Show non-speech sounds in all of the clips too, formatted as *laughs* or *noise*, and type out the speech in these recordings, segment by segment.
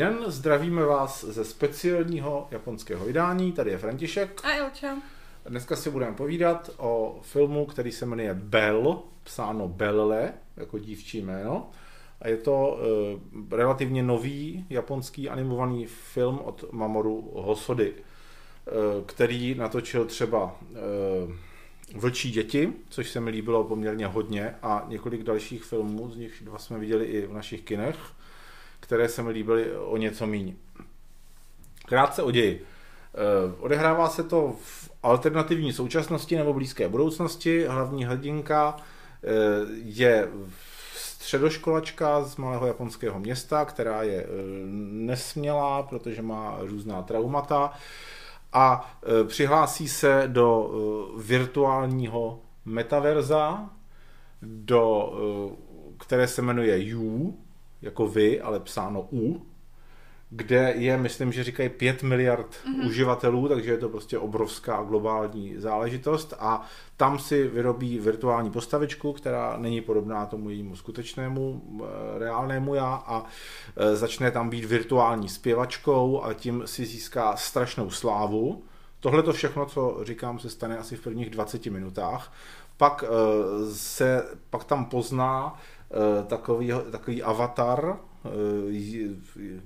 den, zdravíme vás ze speciálního japonského vydání, tady je František. A Ilča. Dneska si budeme povídat o filmu, který se jmenuje Bell, psáno Belle, jako dívčí jméno. A je to e, relativně nový japonský animovaný film od Mamoru Hosody, e, který natočil třeba e, Vlčí děti, což se mi líbilo poměrně hodně, a několik dalších filmů, z nich dva jsme viděli i v našich kinech které se mi líbily o něco míň. Krátce o ději. Eh, odehrává se to v alternativní současnosti nebo blízké budoucnosti. Hlavní hrdinka eh, je středoškolačka z malého japonského města, která je eh, nesmělá, protože má různá traumata a přihlásí se do virtuálního metaverza, do, které se jmenuje You, jako vy, ale psáno U, kde je, myslím, že říkají 5 miliard mm-hmm. uživatelů, takže je to prostě obrovská globální záležitost a tam si vyrobí virtuální postavičku, která není podobná tomu jejímu skutečnému, eh, reálnému já a eh, začne tam být virtuální zpěvačkou a tím si získá strašnou slávu. Tohle to všechno, co říkám, se stane asi v prvních 20 minutách. Pak eh, se, pak tam pozná takový, takový avatar eh,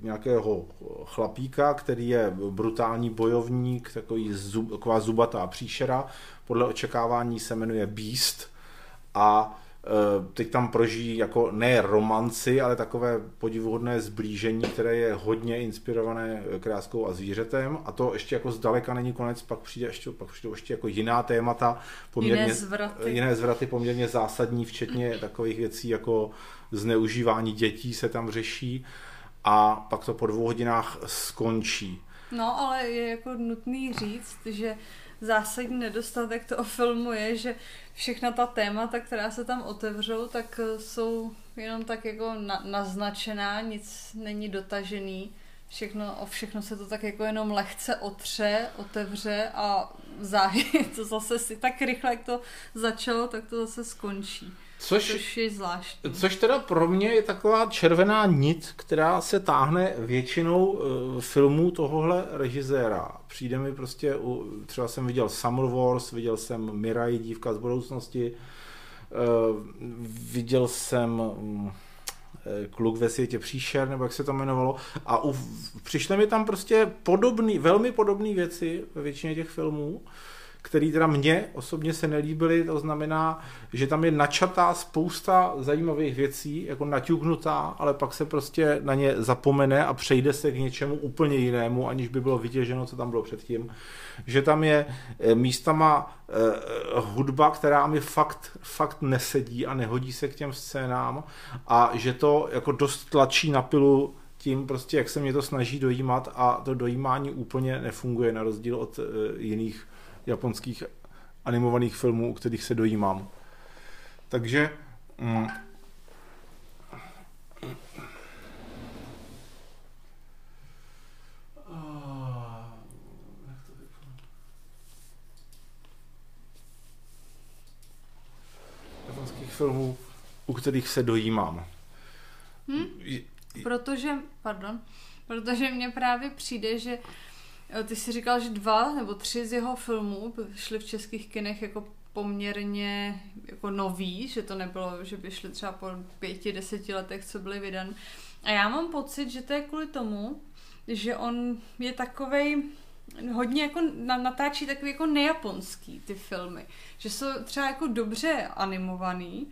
nějakého chlapíka, který je brutální bojovník, takový zub, taková zubatá příšera, podle očekávání se jmenuje Beast. A Eh, teď tam prožijí jako ne romanci, ale takové podivuhodné zblížení, které je hodně inspirované eh, kráskou a zvířetem a to ještě jako zdaleka není konec, pak přijde ještě, pak přijde ještě jako jiná témata, poměrně, jiné zvraty. jiné zvraty poměrně zásadní, včetně *clears throat* takových věcí jako zneužívání dětí se tam řeší a pak to po dvou hodinách skončí. No, ale je jako nutný říct, že zásadní nedostatek toho filmu je, že všechna ta témata, která se tam otevřou, tak eh, jsou jenom tak jako na, naznačená, nic není dotažený. Všechno, o všechno se to tak jako jenom lehce otře, otevře a záhy *laughs* to zase si tak rychle, jak to začalo, tak to zase skončí. Což, což je zvláštní. Což teda pro mě je taková červená nit, která se táhne většinou uh, filmů tohohle režiséra. Přijde mi prostě, u, třeba jsem viděl Summer Wars, viděl jsem Mirai, dívka z budoucnosti, uh, viděl jsem um, Kluk ve světě příšer, nebo jak se to jmenovalo. A u, přišly mi tam prostě podobný, velmi podobné věci ve většině těch filmů který teda mně osobně se nelíbily, to znamená, že tam je načatá spousta zajímavých věcí, jako naťuknutá, ale pak se prostě na ně zapomene a přejde se k něčemu úplně jinému, aniž by bylo vytěženo, co tam bylo předtím. Že tam je eh, místama eh, hudba, která mi fakt, fakt nesedí a nehodí se k těm scénám a že to jako dost tlačí na pilu tím prostě, jak se mě to snaží dojímat a to dojímání úplně nefunguje na rozdíl od uh, jiných japonských animovaných filmů, u kterých se dojímám. Takže mm, japonských filmů, u kterých se dojímám. Hmm? Protože, pardon, protože mně právě přijde, že ty jsi říkal, že dva nebo tři z jeho filmů šly v českých kinech jako poměrně jako nový, že to nebylo, že by šly třeba po pěti, deseti letech, co byly vydan. A já mám pocit, že to je kvůli tomu, že on je takovej, hodně jako natáčí takový jako nejaponský ty filmy. Že jsou třeba jako dobře animovaný,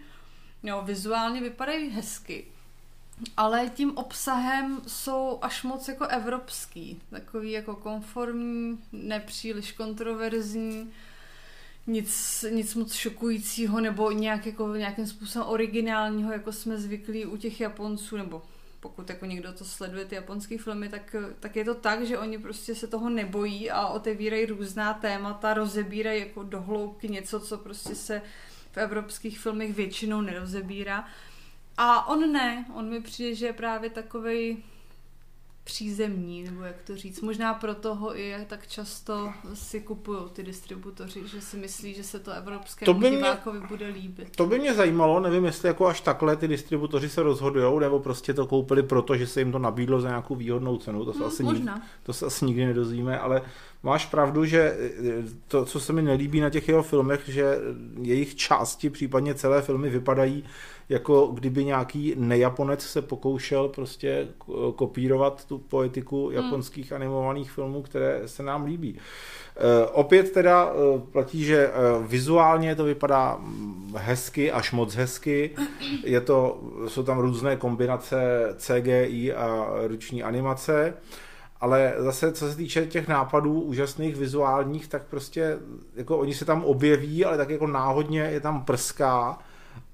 jo, vizuálně vypadají hezky, ale tím obsahem jsou až moc jako evropský, takový jako konformní, nepříliš kontroverzní, nic, nic moc šokujícího nebo nějak jako, nějakým způsobem originálního, jako jsme zvyklí u těch Japonců, nebo pokud jako někdo to sleduje ty japonské filmy, tak, tak je to tak, že oni prostě se toho nebojí a otevírají různá témata, rozebírají jako dohloubky něco, co prostě se v evropských filmech většinou nerozebírá. A on ne, on mi přijde, že je právě takovej přízemní, nebo jak to říct. Možná proto ho i tak často si kupují ty distributoři, že si myslí, že se to evropskému to divákovi mě, bude líbit. To by mě zajímalo, nevím, jestli jako až takhle ty distributoři se rozhodují, nebo prostě to koupili proto, že se jim to nabídlo za nějakou výhodnou cenu. To se, hmm, asi, nikdy, to se asi nikdy nedozvíme, ale máš pravdu, že eh, to, co se mi nelíbí na těch jeho filmech, že jejich části, případně celé filmy vypadají jako kdyby nějaký nejaponec se pokoušel prostě kopírovat tu poetiku hmm. japonských hmm. animovaných filmů, které se nám líbí. E, opět teda e, platí, že vizuálně to vypadá mm, hezky, až moc hezky. Je to, jsou tam různé kombinace CGI a ruční animace. Ale zase, co se týče těch nápadů úžasných vizuálních, tak prostě jako oni se tam objeví, ale tak jako náhodně je tam prská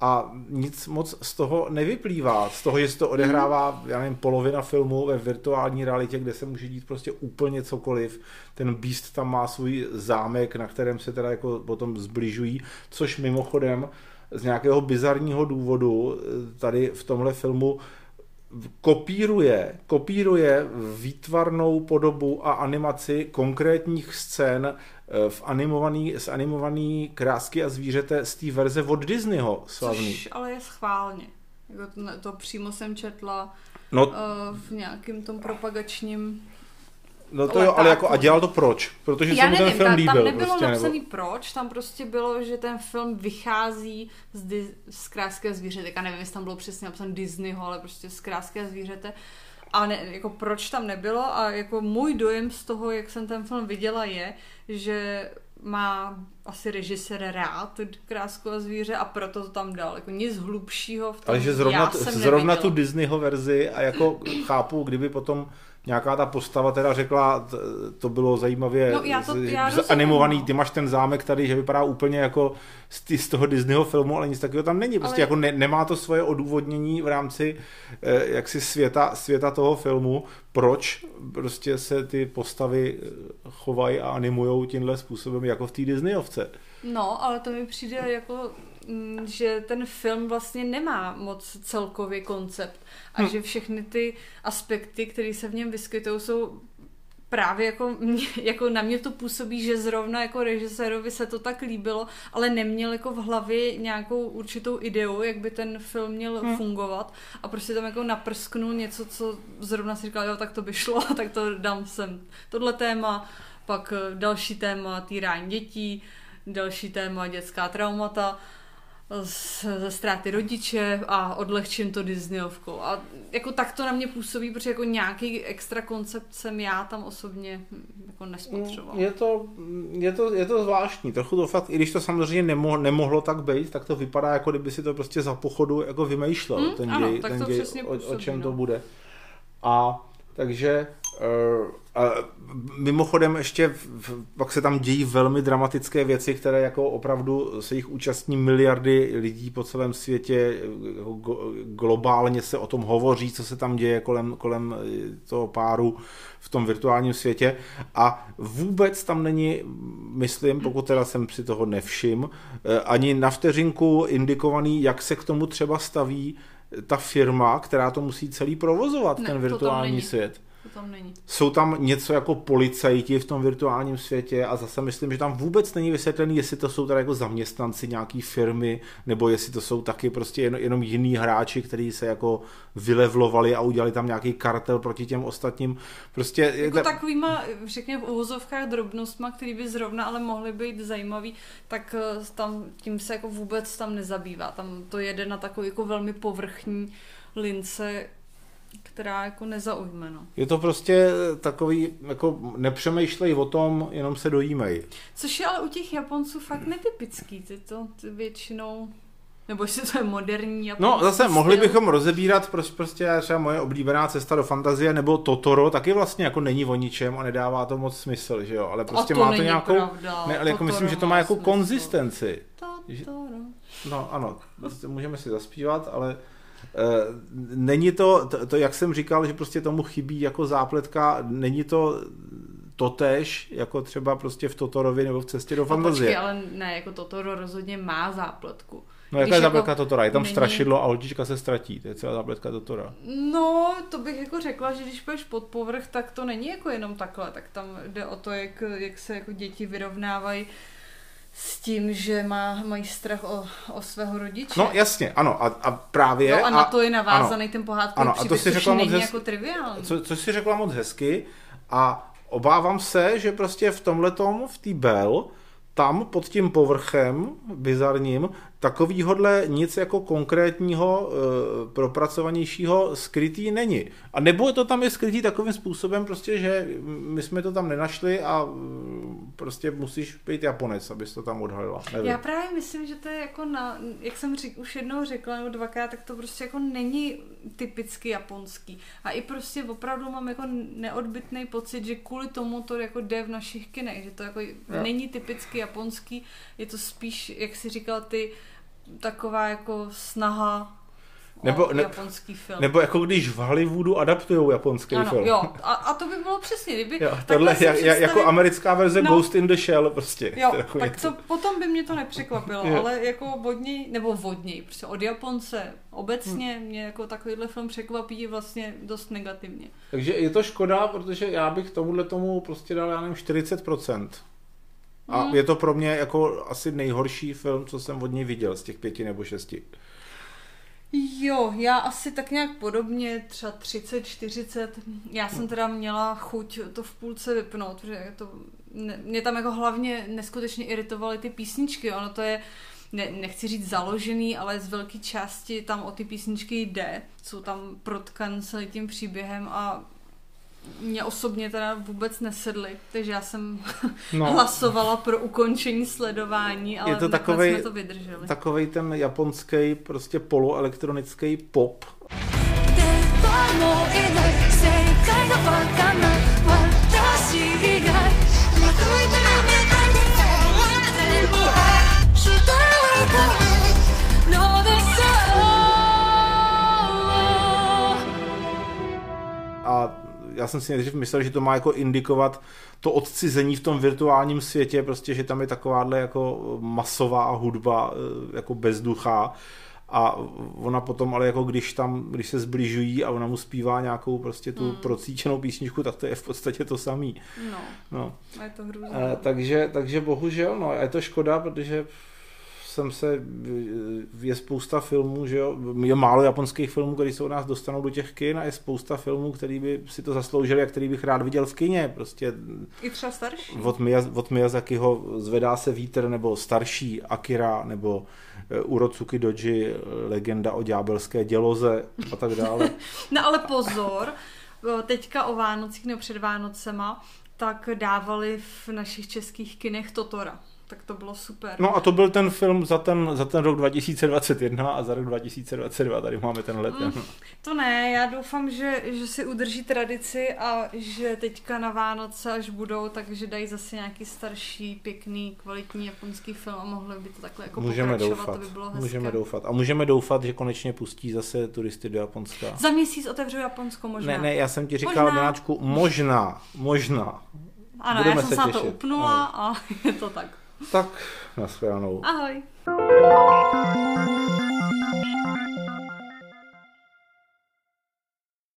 a nic moc z toho nevyplývá. Z toho, že se to odehrává, já nevím, polovina filmu ve virtuální realitě, kde se může dít prostě úplně cokoliv. Ten Beast tam má svůj zámek, na kterém se teda jako potom zbližují, což mimochodem z nějakého bizarního důvodu tady v tomhle filmu kopíruje, kopíruje výtvarnou podobu a animaci konkrétních scén eh, v animovaný, z animovaný krásky a zvířete z té verze od Disneyho slavný. Což ale je schválně. Jako to, to přímo jsem četla no, uh, v nějakém tom propagačním No to jo, ale jako a dělal to proč? Protože Já se mu ten film líbil. Tam nebylo prostě, napsaný nebo... proč, tam prostě bylo, že ten film vychází z, di- z Kráské zvířete. A nevím, jestli tam bylo přesně napsané Disneyho, ale prostě z Kráské zvířete. A ne, jako proč tam nebylo a jako můj dojem z toho, jak jsem ten film viděla je, že má asi režisér rád krásku a zvíře a proto to tam dal. Jako nic hlubšího v tom Ale že zrovna, zrovna tu Disneyho verzi a jako chápu, kdyby potom nějaká ta postava teda řekla, to bylo zajímavě no, já to, já animovaný, no. ty máš ten zámek tady, že vypadá úplně jako z, z toho Disneyho filmu, ale nic takového tam není. Prostě ale... jako ne, nemá to svoje odůvodnění v rámci eh, jaksi světa, světa toho filmu, proč prostě se ty postavy eh, chovají a animují tímhle způsobem jako v té Disneyovce. No, ale to mi přijde jako že ten film vlastně nemá moc celkově koncept a hmm. že všechny ty aspekty, které se v něm vyskytují, jsou právě jako, *laughs* jako na mě to působí, že zrovna jako režisérovi se to tak líbilo, ale neměl jako v hlavě nějakou určitou ideu, jak by ten film měl hmm. fungovat a prostě tam jako naprsknul něco, co zrovna si říkal, jo, tak to by šlo, *laughs* tak to dám sem. Tohle téma, pak eh, další téma týrání dětí, další téma dětská traumata ze ztráty rodiče a odlehčím to Disneyovkou. A jako tak to na mě působí, protože jako nějaký extra koncept jsem já tam osobně hm, jako nespotřeboval. Je to, je to, je to zvláštní. Trochu to fakt, i když to samozřejmě nemohlo, nemohlo tak být, tak to vypadá, jako kdyby si to prostě za pochodu jako vymýšlel. Hmm, ten ano, děj, ten děj, o, o čem no. to bude. A takže a mimochodem ještě pak se tam dějí velmi dramatické věci, které jako opravdu se jich účastní miliardy lidí po celém světě. Jako globálně se o tom hovoří, co se tam děje kolem, kolem toho páru v tom virtuálním světě. A vůbec tam není, myslím, pokud teda jsem si toho nevšim, eh, ani na vteřinku indikovaný, jak se k tomu třeba staví ta firma, která to musí celý provozovat, ne, ten virtuální svět to tam není. Jsou tam něco jako policajti v tom virtuálním světě a zase myslím, že tam vůbec není vysvětlený, jestli to jsou teda jako zaměstnanci nějaký firmy, nebo jestli to jsou taky prostě jen, jenom jiní hráči, kteří se jako vylevlovali a udělali tam nějaký kartel proti těm ostatním. Prostě jako ta... takovýma, řekněme v uvozovkách drobnostma, který by zrovna ale mohly být zajímavý, tak eh, tam tím se jako vůbec tam nezabývá. Tam to jede na takový jako velmi povrchní lince, která jako nezaujme. No. Je to prostě takový, jako nepřemýšlej o tom, jenom se dojímej. Což je ale u těch Japonců fakt netypický, ty to ty většinou nebo jestli to je moderní. No zase styl. mohli bychom rozebírat prostě, prostě třeba moje oblíbená cesta do fantazie nebo Totoro, taky vlastně jako není o ničem a nedává to moc smysl, že jo, ale prostě to má to nějakou, pravda. ne, ale jako myslím, že to má jako smysl. konzistenci. Totoro. No ano, můžeme si zaspívat, ale Eh, není to, to, to, jak jsem říkal, že prostě tomu chybí jako zápletka, není to totéž, jako třeba prostě v Totorovi nebo v cestě do no, fantazie. Počkej, ale ne, jako Totoro rozhodně má zápletku. No jaká je jako tabletka Totora? Je tam není... strašidlo a holčička se ztratí. To je celá tabletka Totora. No, to bych jako řekla, že když půjdeš pod povrch, tak to není jako jenom takhle. Tak tam jde o to, jak, jak se jako děti vyrovnávají s tím, že má, mají strach o, o svého rodiče. No jasně, ano, a, a právě... No a na to je navázaný ano, ten pohádkový ano, příběh, a to si řekla moc hez... jako triviální. Co, co si řekla moc hezky a obávám se, že prostě v tomhletom, v té Bell, tam pod tím povrchem bizarním takovýhodle nic jako konkrétního, e, propracovanějšího skrytý není. A nebo to tam je skrytý takovým způsobem prostě, že my jsme to tam nenašli a mm, prostě musíš být Japonec, abys to tam odhalila. Nevím. Já právě myslím, že to je jako na, jak jsem řík, už jednou řekla nebo dvakrát, tak to prostě jako není typicky japonský. A i prostě opravdu mám jako neodbitný pocit, že kvůli tomu to jako jde v našich kinech, že to jako ja. není typicky japonský, je to spíš, jak si říkal ty, taková jako snaha nebo, ne, japonský film. Nebo jako když v Hollywoodu adaptují japonský ano, film. Jo, a, a to by bylo přesně, kdyby... Jo, tohle je, představit... jako americká verze no, Ghost in the Shell prostě. Jo, tak to, potom by mě to nepřekvapilo, jo. ale jako vodní, nebo vodní, prostě od Japonce obecně hmm. mě jako takovýhle film překvapí vlastně dost negativně. Takže je to škoda, protože já bych tomuhle tomu prostě dal, já nevím, 40%. A hmm. je to pro mě jako asi nejhorší film, co jsem od něj viděl z těch pěti nebo šesti. Jo, já asi tak nějak podobně, třeba 30, 40. Já jsem teda měla chuť to v půlce vypnout, protože to, mě tam jako hlavně neskutečně iritovaly ty písničky. Ono to je, ne, nechci říct založený, ale z velké části tam o ty písničky jde. Jsou tam protkan celým tím příběhem a mě osobně teda vůbec nesedly, takže já jsem *laughs* no. hlasovala pro ukončení sledování, ale je to takovej, jsme to vydrželi. Takovej ten japonský prostě poloelektronický pop. Já jsem si nejdřív myslel, že to má jako indikovat to odcizení v tom virtuálním světě, prostě, že tam je takováhle jako masová hudba eh, jako bezduchá a ona potom, ale jako když tam, když se zbližují a ona mu zpívá nějakou prostě tu hmm. procíčenou písničku, tak to je v podstatě to samý. No, no. je to hrůzné. E, takže, takže bohužel, no, je to škoda, protože jsem se, je spousta filmů, že jo, je málo japonských filmů, které se u nás dostanou do těch kin a je spousta filmů, který by si to zasloužili a který bych rád viděl v kině, prostě. I třeba starší. Od, Miyaz, od Miyazakiho Zvedá se vítr, nebo starší Akira, nebo eh, Urotsuki Doji, legenda o ďábelské děloze a tak dále. *laughs* no ale pozor, teďka o Vánocích nebo před Vánocema, tak dávali v našich českých kinech Totora tak to bylo super. No a to byl ten film za ten, za ten rok 2021 a za rok 2022, tady máme ten let. Mm, to ne, já doufám, že, že si udrží tradici a že teďka na Vánoce, až budou, takže dají zase nějaký starší, pěkný, kvalitní japonský film a mohli by to takhle jako můžeme doufat, to by bylo hezké. Můžeme doufat. A můžeme doufat, že konečně pustí zase turisty do Japonska. Za měsíc otevřou Japonsko možná. Ne, ne, já jsem ti říkal, možná. Miláčku, možná, možná. Ano, Budeme já jsem se, se na to upnula a *laughs* je to tak. Tak, nashledanou. Ahoj.